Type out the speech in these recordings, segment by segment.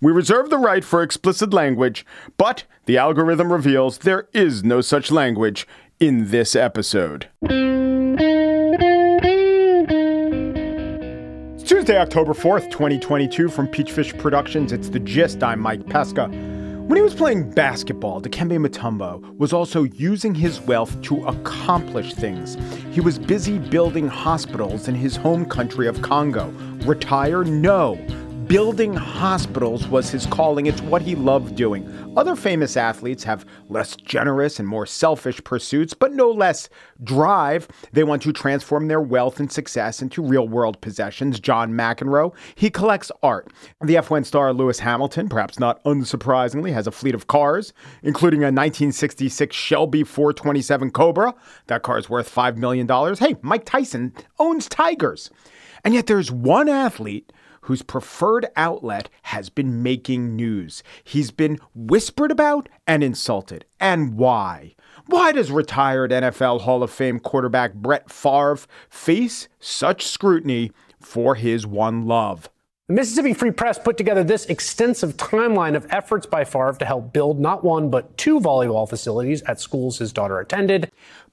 We reserve the right for explicit language, but the algorithm reveals there is no such language in this episode. It's Tuesday, October 4th, 2022, from Peachfish Productions. It's The Gist. I'm Mike Pesca. When he was playing basketball, Dikembe Mutombo was also using his wealth to accomplish things. He was busy building hospitals in his home country of Congo. Retire? No building hospitals was his calling. It's what he loved doing. Other famous athletes have less generous and more selfish pursuits, but no less drive. They want to transform their wealth and success into real world possessions. John McEnroe, he collects art. The F1 star Lewis Hamilton, perhaps not unsurprisingly, has a fleet of cars, including a 1966 Shelby 427 Cobra. That car is worth $5 million. Hey, Mike Tyson owns Tigers. And yet there's one athlete whose preferred outlet has been making news. He's been whispered about and insulted. And why? Why does retired NFL Hall of Fame quarterback Brett Favre face such scrutiny for his one love? The Mississippi Free Press put together this extensive timeline of efforts by Favre to help build not one, but two volleyball facilities at schools his daughter attended.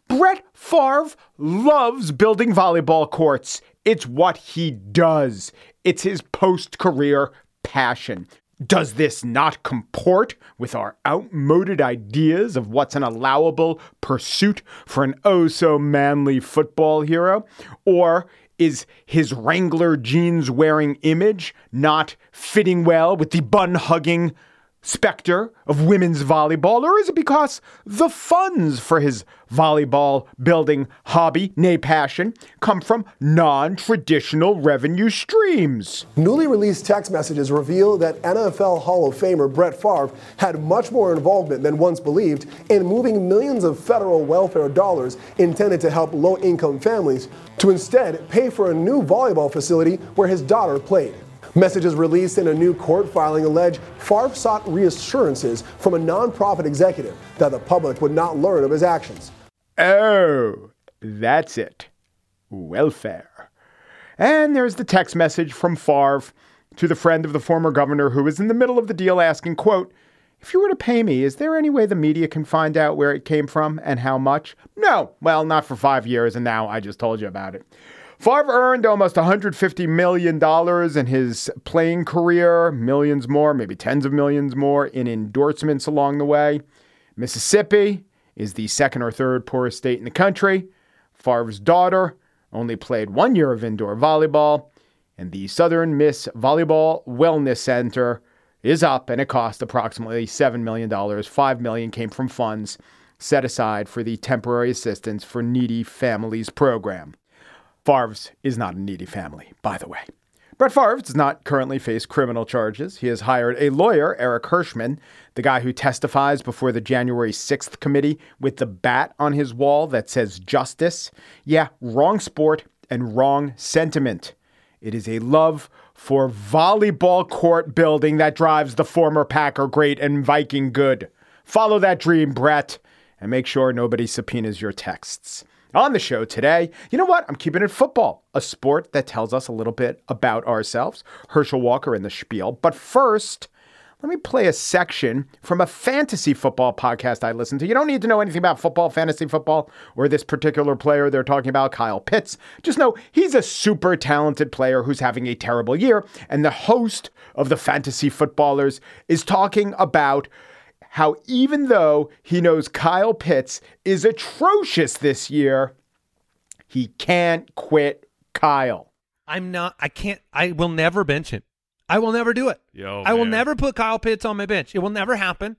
Brett Favre loves building volleyball courts. It's what he does. It's his post career passion. Does this not comport with our outmoded ideas of what's an allowable pursuit for an oh so manly football hero? Or is his Wrangler jeans wearing image not fitting well with the bun hugging specter of women's volleyball, or is it because the funds for his volleyball building hobby, nay passion, come from non traditional revenue streams? Newly released text messages reveal that NFL Hall of Famer Brett Favre had much more involvement than once believed in moving millions of federal welfare dollars intended to help low income families to instead pay for a new volleyball facility where his daughter played. Messages released in a new court filing allege Favre sought reassurances from a nonprofit executive that the public would not learn of his actions. Oh, that's it. Welfare. And there's the text message from Favre to the friend of the former governor who is in the middle of the deal asking, quote, if you were to pay me, is there any way the media can find out where it came from and how much? No. Well, not for five years, and now I just told you about it. Favre earned almost $150 million in his playing career, millions more, maybe tens of millions more in endorsements along the way. Mississippi is the second or third poorest state in the country. Favre's daughter only played one year of indoor volleyball, and the Southern Miss Volleyball Wellness Center is up and it cost approximately $7 million. 5 million came from funds set aside for the Temporary Assistance for Needy Families program. Favre's is not a needy family, by the way. Brett Favre does not currently face criminal charges. He has hired a lawyer, Eric Herschmann, the guy who testifies before the January 6th committee with the bat on his wall that says justice. Yeah, wrong sport and wrong sentiment. It is a love for volleyball court building that drives the former Packer great and Viking good. Follow that dream, Brett, and make sure nobody subpoenas your texts. On the show today, you know what? I'm keeping it football, a sport that tells us a little bit about ourselves. Herschel Walker in the spiel. But first, let me play a section from a fantasy football podcast I listen to. You don't need to know anything about football, fantasy football, or this particular player they're talking about, Kyle Pitts. Just know he's a super talented player who's having a terrible year. And the host of the fantasy footballers is talking about how even though he knows Kyle Pitts is atrocious this year, he can't quit Kyle. I'm not, I can't, I will never bench him. I will never do it. Yo, I will never put Kyle Pitts on my bench. It will never happen.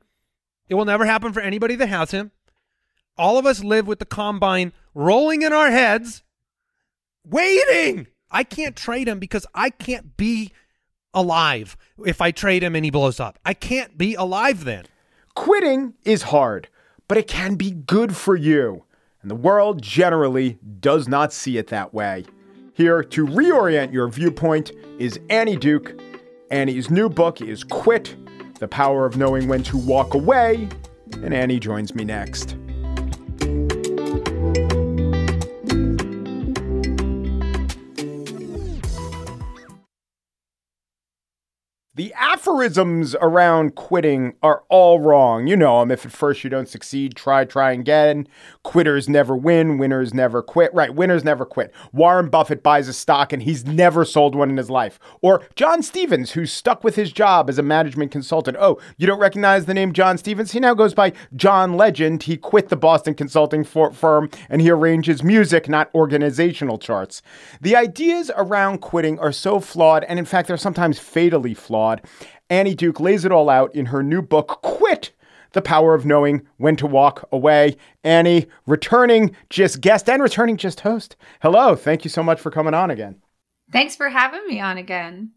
It will never happen for anybody that has him. All of us live with the combine rolling in our heads, waiting. I can't trade him because I can't be alive if I trade him and he blows up. I can't be alive then. Quitting is hard, but it can be good for you. And the world generally does not see it that way. Here to reorient your viewpoint is Annie Duke. Annie's new book is Quit The Power of Knowing When to Walk Away. And Annie joins me next. The aphorisms around quitting are all wrong. You know them. If at first you don't succeed, try, try again. Quitters never win. Winners never quit. Right. Winners never quit. Warren Buffett buys a stock and he's never sold one in his life. Or John Stevens, who's stuck with his job as a management consultant. Oh, you don't recognize the name John Stevens? He now goes by John Legend. He quit the Boston consulting for- firm and he arranges music, not organizational charts. The ideas around quitting are so flawed, and in fact, they're sometimes fatally flawed. Annie Duke lays it all out in her new book, Quit the Power of Knowing When to Walk Away. Annie, returning Gist guest and returning Gist host. Hello. Thank you so much for coming on again. Thanks for having me on again.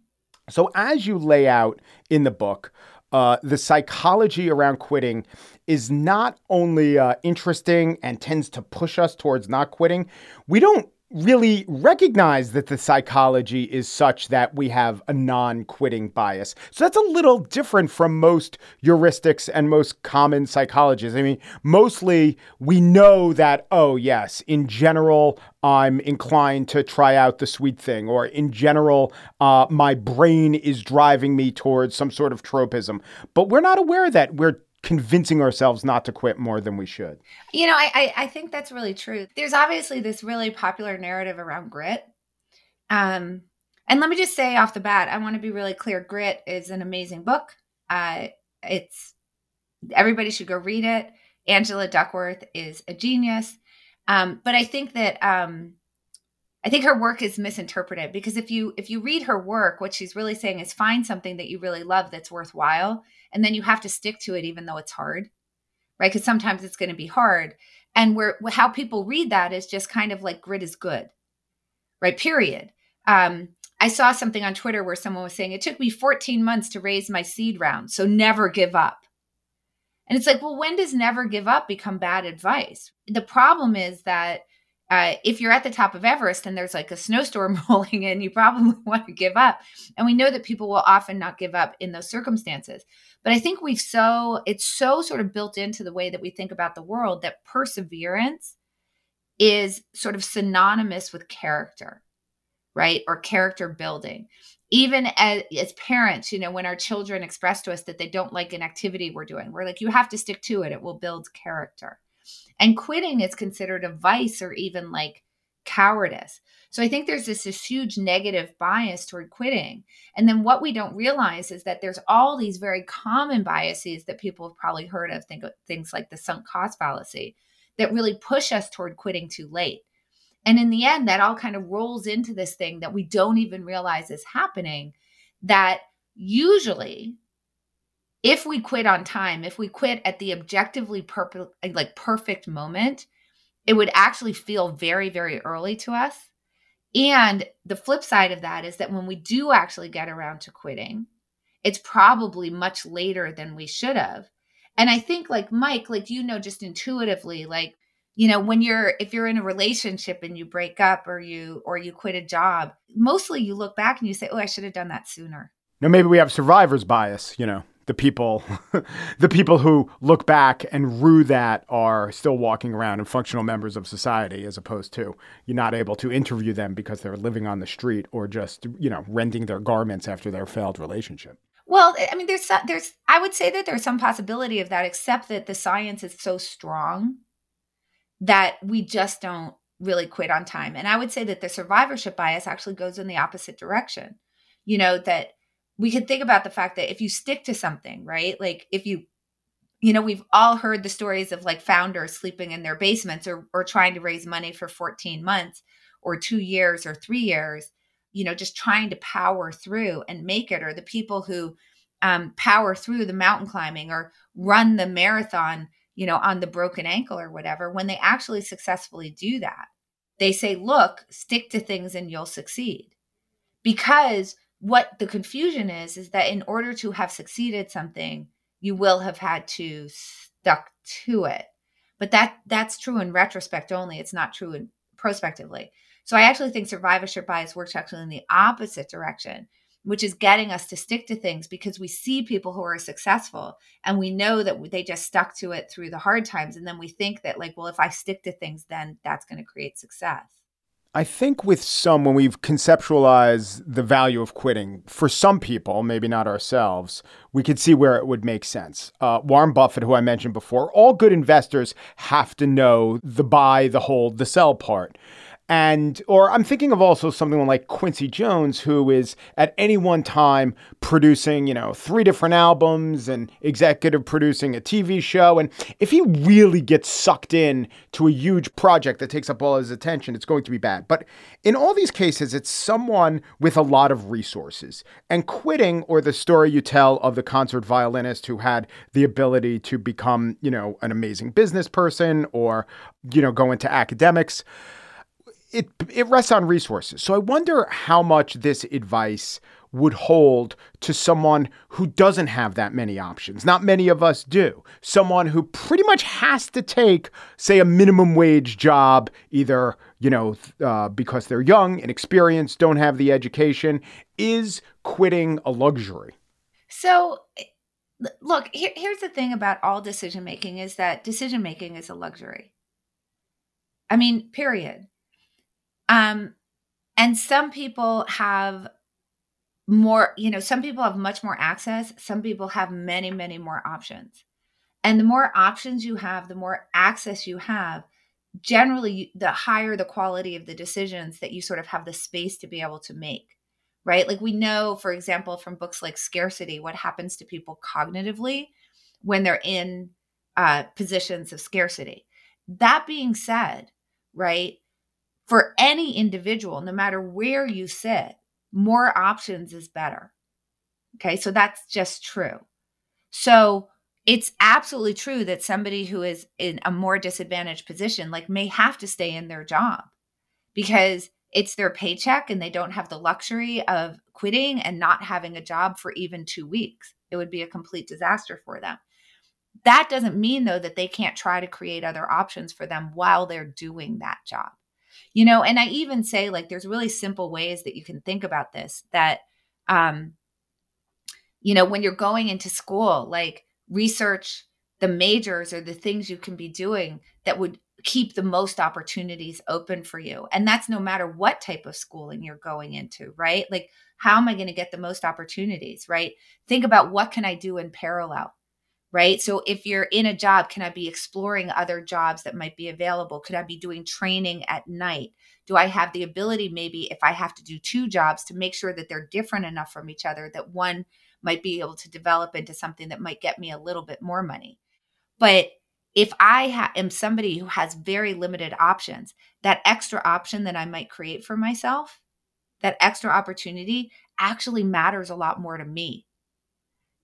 So, as you lay out in the book, uh, the psychology around quitting is not only uh, interesting and tends to push us towards not quitting, we don't really recognize that the psychology is such that we have a non quitting bias. So that's a little different from most heuristics and most common psychologists. I mean, mostly we know that, oh, yes, in general, I'm inclined to try out the sweet thing, or in general, uh, my brain is driving me towards some sort of tropism. But we're not aware that we're convincing ourselves not to quit more than we should. You know, I, I, I think that's really true. There's obviously this really popular narrative around grit. Um, and let me just say off the bat, I want to be really clear. Grit is an amazing book. Uh, it's everybody should go read it. Angela Duckworth is a genius. Um, but I think that um, I think her work is misinterpreted because if you if you read her work, what she's really saying is find something that you really love that's worthwhile, and then you have to stick to it even though it's hard, right? Because sometimes it's going to be hard, and where how people read that is just kind of like grit is good, right? Period. Um, I saw something on Twitter where someone was saying it took me 14 months to raise my seed round, so never give up. And it's like, well, when does never give up become bad advice? The problem is that uh, if you're at the top of Everest and there's like a snowstorm rolling in, you probably want to give up. And we know that people will often not give up in those circumstances. But I think we've so, it's so sort of built into the way that we think about the world that perseverance is sort of synonymous with character, right? Or character building. Even as, as parents, you know, when our children express to us that they don't like an activity we're doing, we're like, you have to stick to it, it will build character and quitting is considered a vice or even like cowardice. So I think there's this, this huge negative bias toward quitting. And then what we don't realize is that there's all these very common biases that people have probably heard of, think of things like the sunk cost fallacy, that really push us toward quitting too late. And in the end, that all kind of rolls into this thing that we don't even realize is happening. That usually if we quit on time, if we quit at the objectively perfect like perfect moment, it would actually feel very very early to us. And the flip side of that is that when we do actually get around to quitting, it's probably much later than we should have. And I think like Mike, like you know just intuitively like you know when you're if you're in a relationship and you break up or you or you quit a job, mostly you look back and you say, "Oh, I should have done that sooner." Now maybe we have survivor's bias, you know the people the people who look back and rue that are still walking around and functional members of society as opposed to you're not able to interview them because they're living on the street or just you know renting their garments after their failed relationship. Well i mean there's there's i would say that there's some possibility of that except that the science is so strong that we just don't really quit on time. And i would say that the survivorship bias actually goes in the opposite direction. You know that we could think about the fact that if you stick to something, right? Like if you you know, we've all heard the stories of like founders sleeping in their basements or or trying to raise money for 14 months or 2 years or 3 years, you know, just trying to power through and make it or the people who um, power through the mountain climbing or run the marathon, you know, on the broken ankle or whatever, when they actually successfully do that, they say, look, stick to things and you'll succeed. Because what the confusion is is that in order to have succeeded something you will have had to stuck to it. But that that's true in retrospect only. It's not true in prospectively. So i actually think survivorship bias works actually in the opposite direction which is getting us to stick to things because we see people who are successful and we know that they just stuck to it through the hard times. And then we think that like well if i stick to things then that's going to create success I think with some, when we've conceptualized the value of quitting, for some people, maybe not ourselves, we could see where it would make sense. Uh, Warren Buffett, who I mentioned before, all good investors have to know the buy, the hold, the sell part. And, or I'm thinking of also something like Quincy Jones, who is at any one time producing, you know, three different albums and executive producing a TV show. And if he really gets sucked in to a huge project that takes up all his attention, it's going to be bad. But in all these cases, it's someone with a lot of resources. And quitting, or the story you tell of the concert violinist who had the ability to become, you know, an amazing business person or, you know, go into academics it it rests on resources. So I wonder how much this advice would hold to someone who doesn't have that many options. Not many of us do. Someone who pretty much has to take, say, a minimum wage job, either you know uh, because they're young, and inexperienced, don't have the education. Is quitting a luxury? So. Look, here, here's the thing about all decision making is that decision making is a luxury. I mean, period um, and some people have more, you know, some people have much more access. Some people have many, many more options. And the more options you have, the more access you have, generally, the higher the quality of the decisions that you sort of have the space to be able to make. Right. Like we know, for example, from books like Scarcity, what happens to people cognitively when they're in uh, positions of scarcity. That being said, right, for any individual, no matter where you sit, more options is better. Okay, so that's just true. So it's absolutely true that somebody who is in a more disadvantaged position, like, may have to stay in their job because it's their paycheck and they don't have the luxury of quitting and not having a job for even two weeks. It would be a complete disaster for them. That doesn't mean, though, that they can't try to create other options for them while they're doing that job. You know, and I even say like there's really simple ways that you can think about this that um you know, when you're going into school, like research the majors or the things you can be doing that would keep the most opportunities open for you. And that's no matter what type of schooling you're going into, right? Like, how am I going to get the most opportunities, right? Think about what can I do in parallel? Right? So if you're in a job, can I be exploring other jobs that might be available? Could I be doing training at night? Do I have the ability, maybe if I have to do two jobs, to make sure that they're different enough from each other that one might be able to develop into something that might get me a little bit more money? But if I ha- am somebody who has very limited options, that extra option that I might create for myself, that extra opportunity actually matters a lot more to me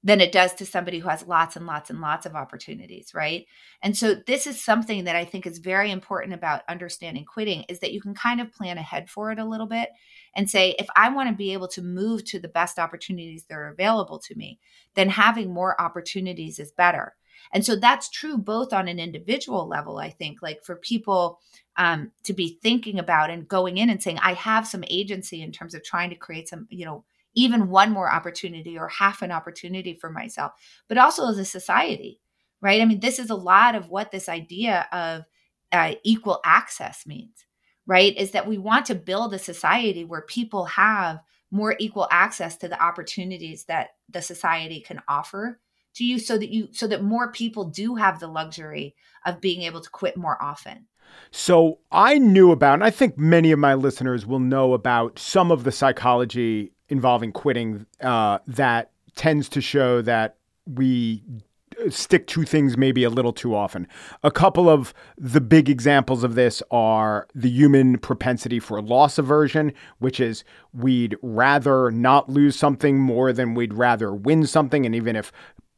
than it does to somebody who has lots and lots and lots of opportunities, right? And so this is something that I think is very important about understanding quitting is that you can kind of plan ahead for it a little bit and say if I want to be able to move to the best opportunities that are available to me, then having more opportunities is better. And so that's true both on an individual level, I think, like for people um, to be thinking about and going in and saying, I have some agency in terms of trying to create some, you know, even one more opportunity or half an opportunity for myself, but also as a society, right? I mean, this is a lot of what this idea of uh, equal access means, right? Is that we want to build a society where people have more equal access to the opportunities that the society can offer to you so that you so that more people do have the luxury of being able to quit more often so I knew about, and I think many of my listeners will know about some of the psychology involving quitting uh, that tends to show that we stick to things maybe a little too often. A couple of the big examples of this are the human propensity for loss aversion, which is we'd rather not lose something more than we'd rather win something. And even if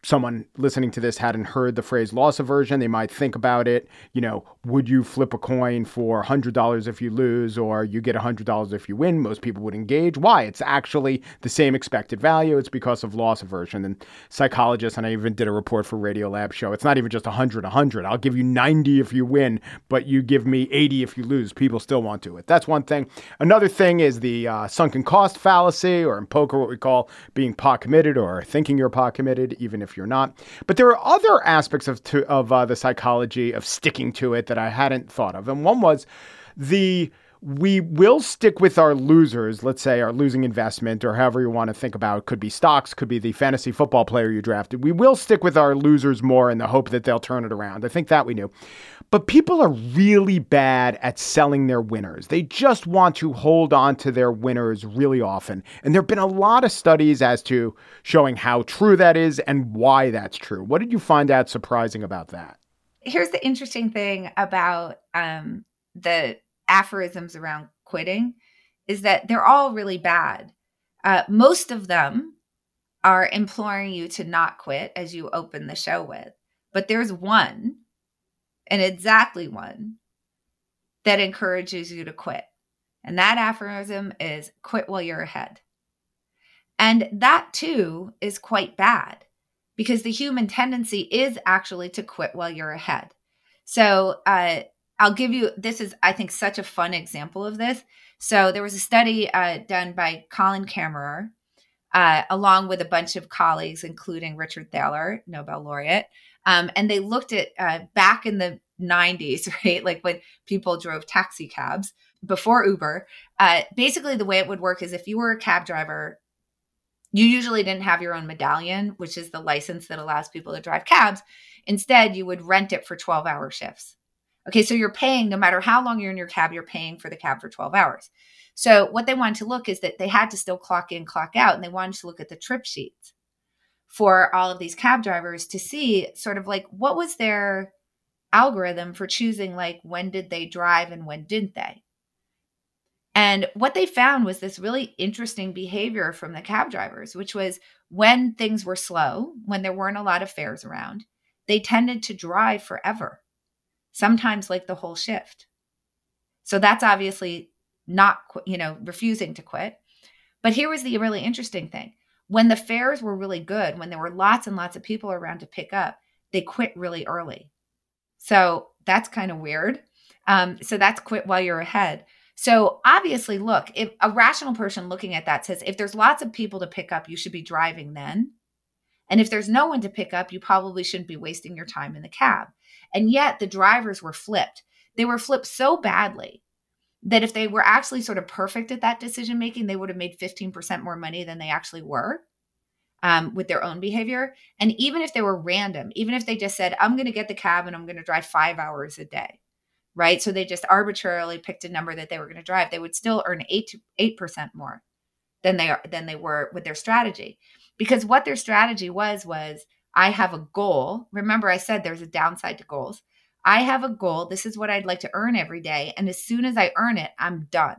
someone listening to this hadn't heard the phrase loss aversion, they might think about it. You know, would you flip a coin for $100 if you lose or you get $100 if you win? Most people would engage. Why? It's actually the same expected value. It's because of loss aversion. And psychologists, and I even did a report for Radiolab show, it's not even just 100, 100. I'll give you 90 if you win, but you give me 80 if you lose. People still want to it. That's one thing. Another thing is the uh, sunken cost fallacy, or in poker, what we call being pot committed or thinking you're pot committed, even if you're not. But there are other aspects of to, of uh, the psychology of sticking to it that I hadn't thought of, and one was the we will stick with our losers, let's say our losing investment or however you want to think about it. Could be stocks, could be the fantasy football player you drafted. We will stick with our losers more in the hope that they'll turn it around. I think that we knew. But people are really bad at selling their winners. They just want to hold on to their winners really often. And there have been a lot of studies as to showing how true that is and why that's true. What did you find out surprising about that? Here's the interesting thing about um, the aphorisms around quitting is that they're all really bad. Uh, most of them are imploring you to not quit, as you open the show with. But there's one, and exactly one, that encourages you to quit. And that aphorism is quit while you're ahead. And that too is quite bad because the human tendency is actually to quit while you're ahead. So, uh, I'll give you this is I think such a fun example of this. So there was a study uh, done by Colin Camerer, uh, along with a bunch of colleagues, including Richard Thaler, Nobel laureate, um, and they looked at uh, back in the 90s, right, like when people drove taxi cabs before Uber. Uh, basically, the way it would work is if you were a cab driver. You usually didn't have your own medallion, which is the license that allows people to drive cabs. Instead, you would rent it for 12 hour shifts. Okay, so you're paying no matter how long you're in your cab, you're paying for the cab for 12 hours. So what they wanted to look is that they had to still clock in, clock out, and they wanted to look at the trip sheets for all of these cab drivers to see sort of like what was their algorithm for choosing like when did they drive and when didn't they. And what they found was this really interesting behavior from the cab drivers, which was when things were slow, when there weren't a lot of fares around, they tended to drive forever sometimes like the whole shift. So that's obviously not, you know, refusing to quit. But here was the really interesting thing. When the fares were really good, when there were lots and lots of people around to pick up, they quit really early. So that's kind of weird. Um, so that's quit while you're ahead. So obviously, look, if a rational person looking at that says if there's lots of people to pick up, you should be driving then. And if there's no one to pick up, you probably shouldn't be wasting your time in the cab. And yet the drivers were flipped. They were flipped so badly that if they were actually sort of perfect at that decision making, they would have made 15% more money than they actually were um, with their own behavior. And even if they were random, even if they just said, I'm going to get the cab and I'm going to drive five hours a day, right? So they just arbitrarily picked a number that they were going to drive, they would still earn 8 8% more than they are than they were with their strategy. Because what their strategy was was I have a goal. Remember, I said there's a downside to goals. I have a goal. This is what I'd like to earn every day. And as soon as I earn it, I'm done.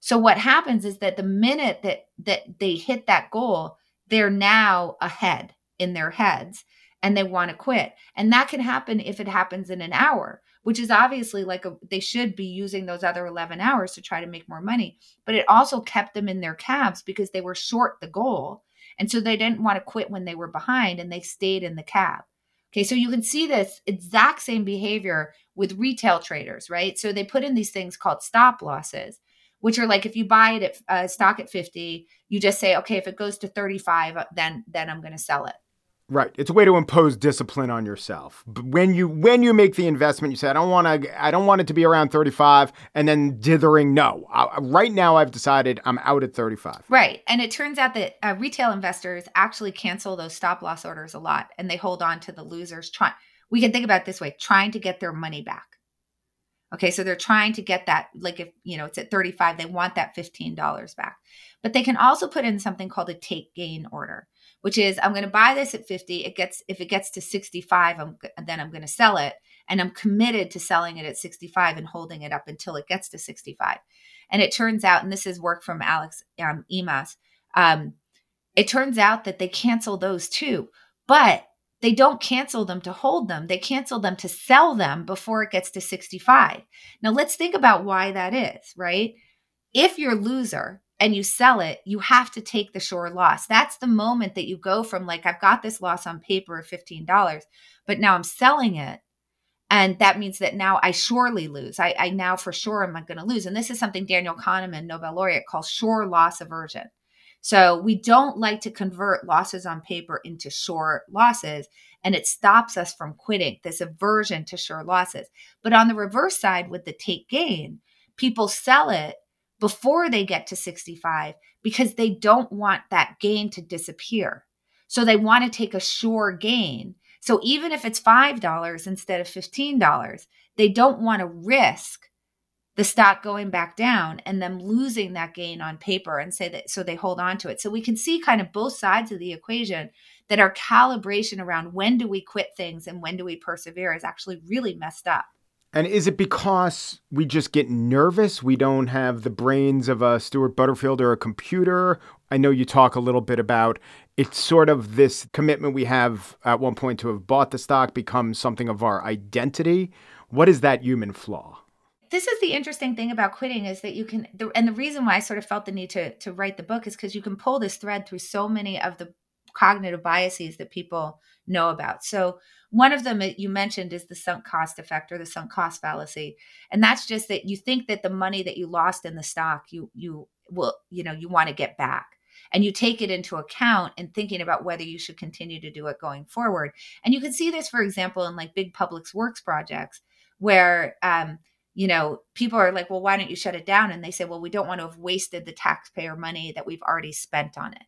So what happens is that the minute that that they hit that goal, they're now ahead in their heads and they want to quit. And that can happen if it happens in an hour, which is obviously like a, they should be using those other 11 hours to try to make more money. But it also kept them in their cabs because they were short the goal and so they didn't want to quit when they were behind and they stayed in the cab. Okay, so you can see this exact same behavior with retail traders, right? So they put in these things called stop losses, which are like if you buy it at uh, stock at 50, you just say, okay, if it goes to 35, uh, then then I'm going to sell it. Right. It's a way to impose discipline on yourself. But when you when you make the investment, you say, I don't want to. I don't want it to be around 35, and then dithering. No. I, right now, I've decided I'm out at 35. Right. And it turns out that uh, retail investors actually cancel those stop loss orders a lot, and they hold on to the losers. Trying We can think about this way: trying to get their money back. Okay, so they're trying to get that, like if you know it's at 35, they want that $15 back. But they can also put in something called a take gain order which is I'm going to buy this at 50. It gets if it gets to 65, I'm then I'm going to sell it and I'm committed to selling it at 65 and holding it up until it gets to 65. And it turns out, and this is work from Alex um, Imas, um, it turns out that they cancel those too, but they don't cancel them to hold them. They cancel them to sell them before it gets to 65. Now let's think about why that is, right? If you're a loser and you sell it, you have to take the sure loss. That's the moment that you go from like, I've got this loss on paper of $15, but now I'm selling it. And that means that now I surely lose. I, I now for sure am going to lose. And this is something Daniel Kahneman, Nobel laureate, calls sure loss aversion. So we don't like to convert losses on paper into sure losses, and it stops us from quitting this aversion to sure losses. But on the reverse side, with the take gain, people sell it before they get to 65 because they don't want that gain to disappear. So they want to take a sure gain. So even if it's $5 instead of $15, they don't want to risk the stock going back down and them losing that gain on paper and say that so they hold on to it. So we can see kind of both sides of the equation that our calibration around when do we quit things and when do we persevere is actually really messed up. And is it because we just get nervous? We don't have the brains of a Stuart Butterfield or a computer. I know you talk a little bit about it's sort of this commitment we have at one point to have bought the stock becomes something of our identity. What is that human flaw? This is the interesting thing about quitting is that you can, and the reason why I sort of felt the need to to write the book is because you can pull this thread through so many of the cognitive biases that people know about. So one of them that you mentioned is the sunk cost effect or the sunk cost fallacy. And that's just that you think that the money that you lost in the stock, you you will, you know, you want to get back. And you take it into account in thinking about whether you should continue to do it going forward. And you can see this, for example, in like big public works projects where um, you know, people are like, well, why don't you shut it down? And they say, well, we don't want to have wasted the taxpayer money that we've already spent on it.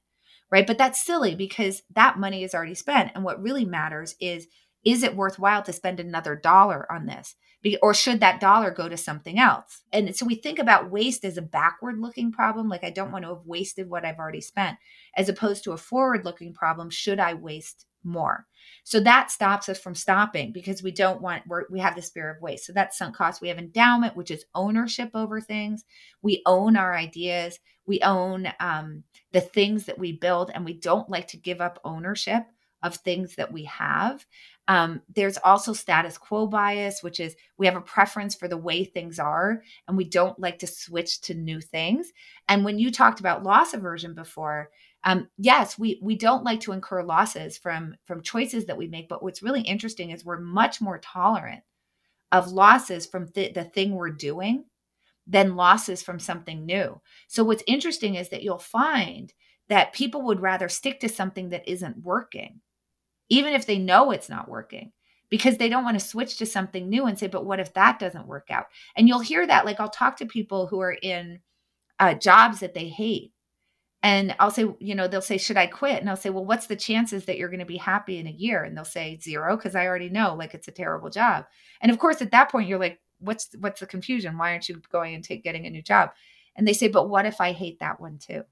Right. But that's silly because that money is already spent. And what really matters is is it worthwhile to spend another dollar on this? Or should that dollar go to something else? And so we think about waste as a backward looking problem. Like, I don't want to have wasted what I've already spent, as opposed to a forward looking problem. Should I waste more? So that stops us from stopping because we don't want, we're, we have the fear of waste. So that's sunk cost. We have endowment, which is ownership over things. We own our ideas. We own um, the things that we build, and we don't like to give up ownership of things that we have. Um, there's also status quo bias, which is we have a preference for the way things are and we don't like to switch to new things. And when you talked about loss aversion before, um, yes, we we don't like to incur losses from from choices that we make. But what's really interesting is we're much more tolerant of losses from th- the thing we're doing than losses from something new. So what's interesting is that you'll find that people would rather stick to something that isn't working even if they know it's not working because they don't want to switch to something new and say, but what if that doesn't work out? And you'll hear that. Like I'll talk to people who are in uh, jobs that they hate. And I'll say, you know, they'll say, should I quit? And I'll say, well, what's the chances that you're going to be happy in a year? And they'll say zero, because I already know like it's a terrible job. And of course, at that point, you're like, what's what's the confusion? Why aren't you going and take getting a new job? And they say, but what if I hate that one too?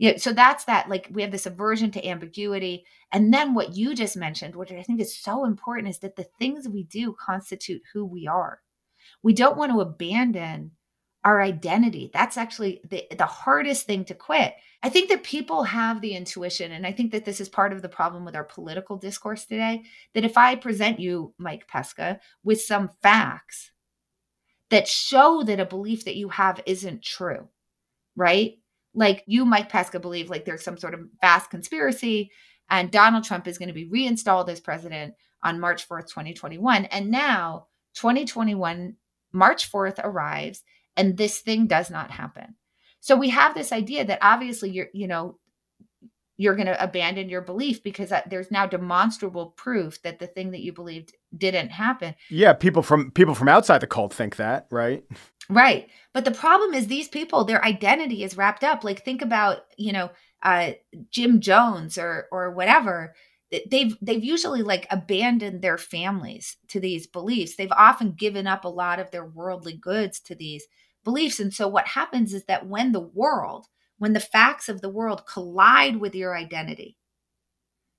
yeah so that's that like we have this aversion to ambiguity and then what you just mentioned which i think is so important is that the things we do constitute who we are we don't want to abandon our identity that's actually the, the hardest thing to quit i think that people have the intuition and i think that this is part of the problem with our political discourse today that if i present you mike pesca with some facts that show that a belief that you have isn't true right like you, Mike Pesca, believe like there's some sort of vast conspiracy and Donald Trump is going to be reinstalled as president on March 4th, 2021. And now 2021, March 4th arrives and this thing does not happen. So we have this idea that obviously you're, you know, you're going to abandon your belief because there's now demonstrable proof that the thing that you believed didn't happen. Yeah, people from people from outside the cult think that, right? Right. But the problem is these people, their identity is wrapped up. Like think about, you know, uh, Jim Jones or or whatever. They've they've usually like abandoned their families to these beliefs. They've often given up a lot of their worldly goods to these beliefs. And so what happens is that when the world, when the facts of the world collide with your identity,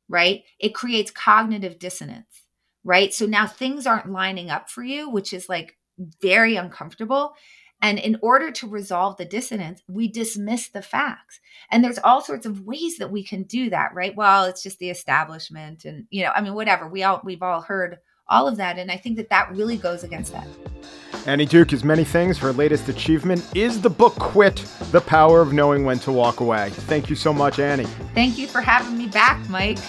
right? It creates cognitive dissonance, right? So now things aren't lining up for you, which is like very uncomfortable. And in order to resolve the dissonance, we dismiss the facts. And there's all sorts of ways that we can do that, right? Well, it's just the establishment and, you know, I mean, whatever. We all, we've all heard all of that. And I think that that really goes against that. Annie Duke is many things. Her latest achievement is the book Quit The Power of Knowing When to Walk Away. Thank you so much, Annie. Thank you for having me back, Mike.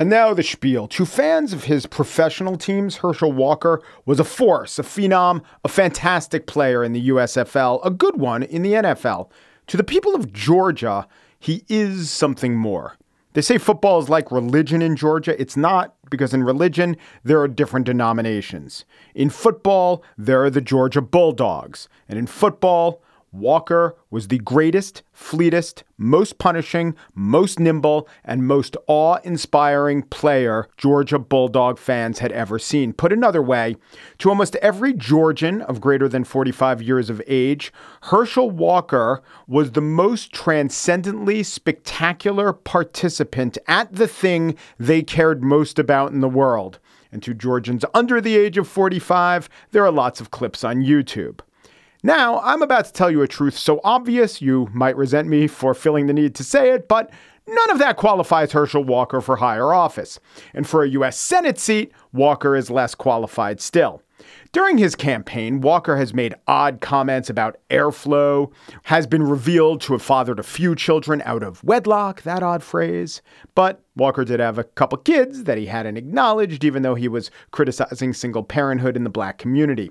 And now the spiel. To fans of his professional teams, Herschel Walker was a force, a phenom, a fantastic player in the USFL, a good one in the NFL. To the people of Georgia, he is something more. They say football is like religion in Georgia. It's not, because in religion, there are different denominations. In football, there are the Georgia Bulldogs. And in football, Walker was the greatest, fleetest, most punishing, most nimble, and most awe inspiring player Georgia Bulldog fans had ever seen. Put another way, to almost every Georgian of greater than 45 years of age, Herschel Walker was the most transcendently spectacular participant at the thing they cared most about in the world. And to Georgians under the age of 45, there are lots of clips on YouTube. Now, I'm about to tell you a truth so obvious you might resent me for feeling the need to say it, but none of that qualifies Herschel Walker for higher office. And for a U.S. Senate seat, Walker is less qualified still. During his campaign, Walker has made odd comments about airflow, has been revealed to have fathered a few children out of wedlock, that odd phrase. But Walker did have a couple kids that he hadn't acknowledged, even though he was criticizing single parenthood in the black community.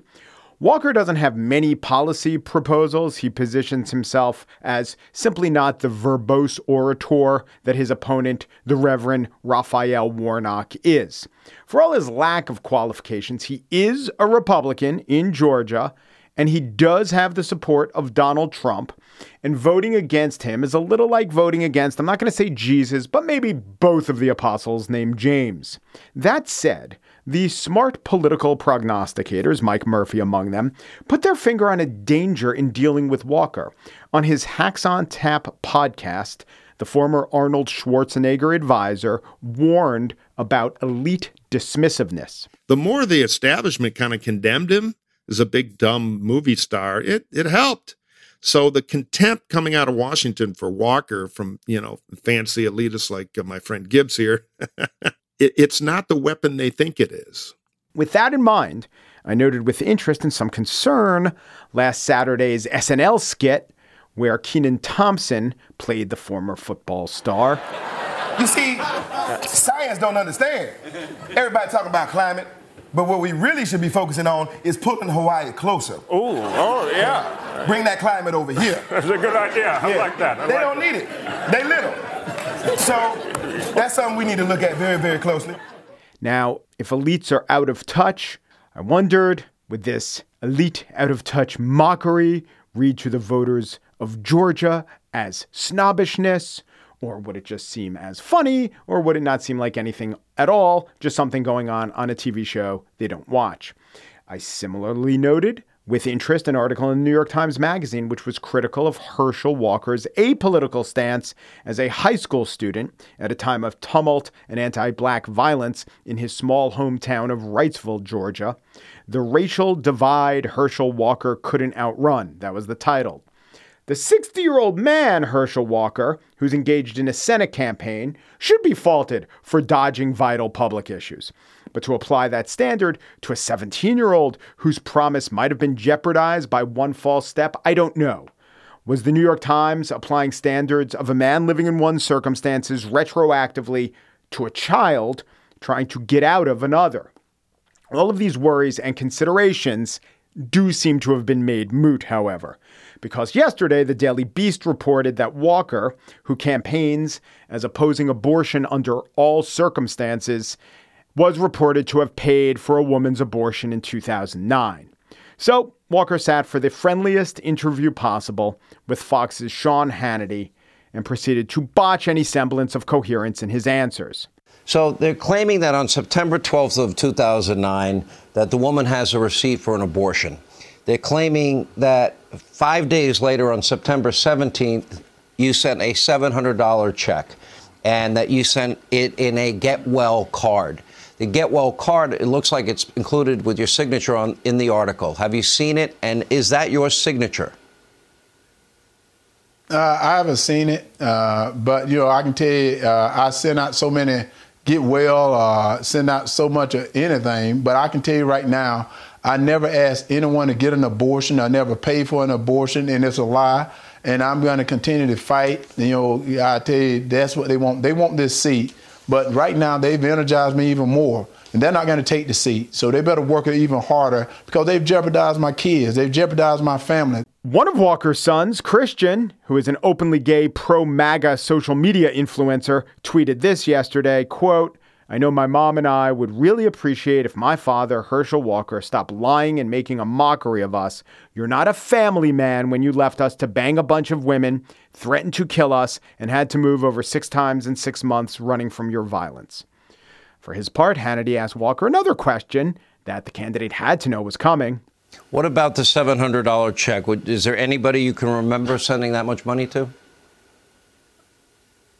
Walker doesn't have many policy proposals. He positions himself as simply not the verbose orator that his opponent, the Reverend Raphael Warnock, is. For all his lack of qualifications, he is a Republican in Georgia, and he does have the support of Donald Trump. And voting against him is a little like voting against, I'm not going to say Jesus, but maybe both of the apostles named James. That said, the smart political prognosticators, Mike Murphy among them, put their finger on a danger in dealing with Walker. On his Hacks on Tap podcast, the former Arnold Schwarzenegger advisor warned about elite dismissiveness. The more the establishment kind of condemned him as a big dumb movie star, it it helped. So the contempt coming out of Washington for Walker from, you know, fancy elitists like uh, my friend Gibbs here it, it's not the weapon they think it is. With that in mind, I noted with interest and some concern last Saturday's SNL skit where Kenan Thompson played the former football star. You see, science don't understand. Everybody talking about climate, but what we really should be focusing on is pulling Hawaii closer. Ooh, oh yeah. Bring that climate over here. That's a good idea. I yeah. like that. I they like don't that. need it. They little. So that's something we need to look at very, very closely. Now, if elites are out of touch, I wondered would this elite out of touch mockery read to the voters of Georgia as snobbishness? Or would it just seem as funny? Or would it not seem like anything at all, just something going on on a TV show they don't watch? I similarly noted with interest an article in the New York Times Magazine, which was critical of Herschel Walker's apolitical stance as a high school student at a time of tumult and anti black violence in his small hometown of Wrightsville, Georgia. The racial divide Herschel Walker couldn't outrun. That was the title. The 60 year old man, Herschel Walker, who's engaged in a Senate campaign, should be faulted for dodging vital public issues. But to apply that standard to a 17 year old whose promise might have been jeopardized by one false step, I don't know. Was the New York Times applying standards of a man living in one circumstances retroactively to a child trying to get out of another? All of these worries and considerations do seem to have been made moot, however, because yesterday the Daily Beast reported that Walker, who campaigns as opposing abortion under all circumstances, was reported to have paid for a woman's abortion in 2009. So Walker sat for the friendliest interview possible with Fox's Sean Hannity and proceeded to botch any semblance of coherence in his answers. So they're claiming that on September 12th of 2009 that the woman has a receipt for an abortion. They're claiming that 5 days later on September 17th you sent a $700 check and that you sent it in a get well card. The Get Well card, it looks like it's included with your signature on in the article. Have you seen it? And is that your signature? Uh, I haven't seen it, uh, but you know, I can tell you, uh, I send out so many get well, uh, send out so much of anything. But I can tell you right now, I never asked anyone to get an abortion. I never paid for an abortion, and it's a lie. And I'm going to continue to fight. You know, I tell you, that's what they want. They want this seat But right now, they've energized me even more. And they're not going to take the seat. So they better work it even harder because they've jeopardized my kids. They've jeopardized my family. One of Walker's sons, Christian, who is an openly gay pro MAGA social media influencer, tweeted this yesterday, quote, I know my mom and I would really appreciate if my father, Herschel Walker, stopped lying and making a mockery of us. You're not a family man when you left us to bang a bunch of women, threatened to kill us, and had to move over six times in six months running from your violence. For his part, Hannity asked Walker another question that the candidate had to know was coming. What about the $700 check? Is there anybody you can remember sending that much money to?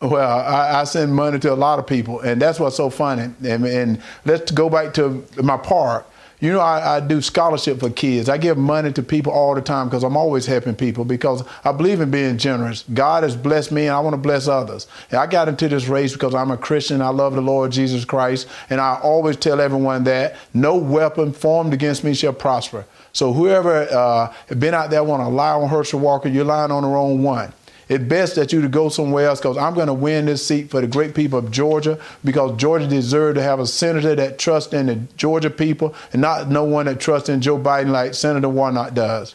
Well, I, I, send money to a lot of people, and that's what's so funny. And, and let's go back to my part. You know, I, I, do scholarship for kids. I give money to people all the time because I'm always helping people because I believe in being generous. God has blessed me and I want to bless others. And I got into this race because I'm a Christian. I love the Lord Jesus Christ. And I always tell everyone that no weapon formed against me shall prosper. So whoever uh, been out there want to lie on Herschel Walker, you're lying on the wrong one. It's best that you to go somewhere else because I'm going to win this seat for the great people of Georgia because Georgia deserves to have a senator that trusts in the Georgia people and not no one that trusts in Joe Biden like Senator Warnock does.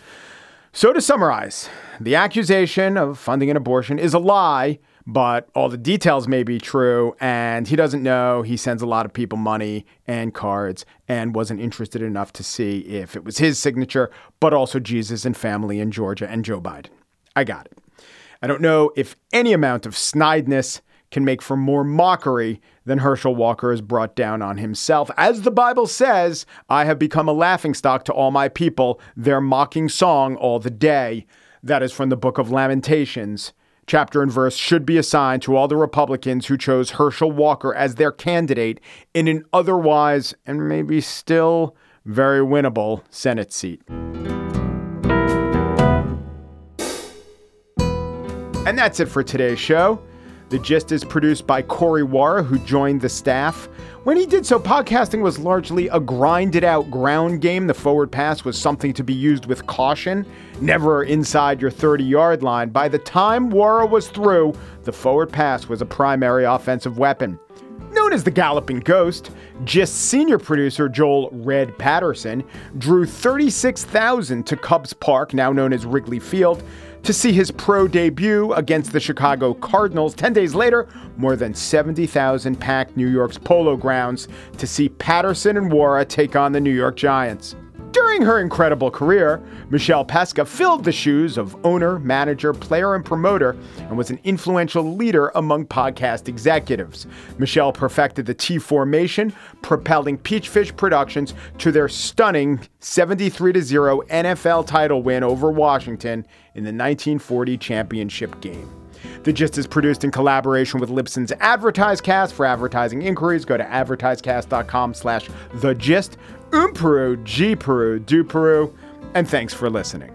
So to summarize, the accusation of funding an abortion is a lie, but all the details may be true, and he doesn't know he sends a lot of people money and cards and wasn't interested enough to see if it was his signature, but also Jesus and family in Georgia and Joe Biden. I got it. I don't know if any amount of snideness can make for more mockery than Herschel Walker has brought down on himself. As the Bible says, I have become a laughingstock to all my people, their mocking song all the day. That is from the book of Lamentations. Chapter and verse should be assigned to all the Republicans who chose Herschel Walker as their candidate in an otherwise and maybe still very winnable Senate seat. And that's it for today's show. The Gist is produced by Corey Wara, who joined the staff. When he did so, podcasting was largely a grinded out ground game. The forward pass was something to be used with caution, never inside your 30 yard line. By the time Wara was through, the forward pass was a primary offensive weapon. Known as the Galloping Ghost, Gist senior producer Joel Red Patterson drew 36,000 to Cubs Park, now known as Wrigley Field, to see his pro debut against the Chicago Cardinals. 10 days later, more than 70,000 packed New York's Polo Grounds to see Patterson and Wara take on the New York Giants. During her incredible career, Michelle Pesca filled the shoes of owner, manager, player, and promoter and was an influential leader among podcast executives. Michelle perfected the T formation, propelling Peachfish Productions to their stunning 73 0 NFL title win over Washington in the 1940 championship game. The Gist is produced in collaboration with Libsyn's AdvertiseCast. For advertising inquiries, go to advertisecast.com slash the gist. Um Peru, G Peru, Do Peru, and thanks for listening.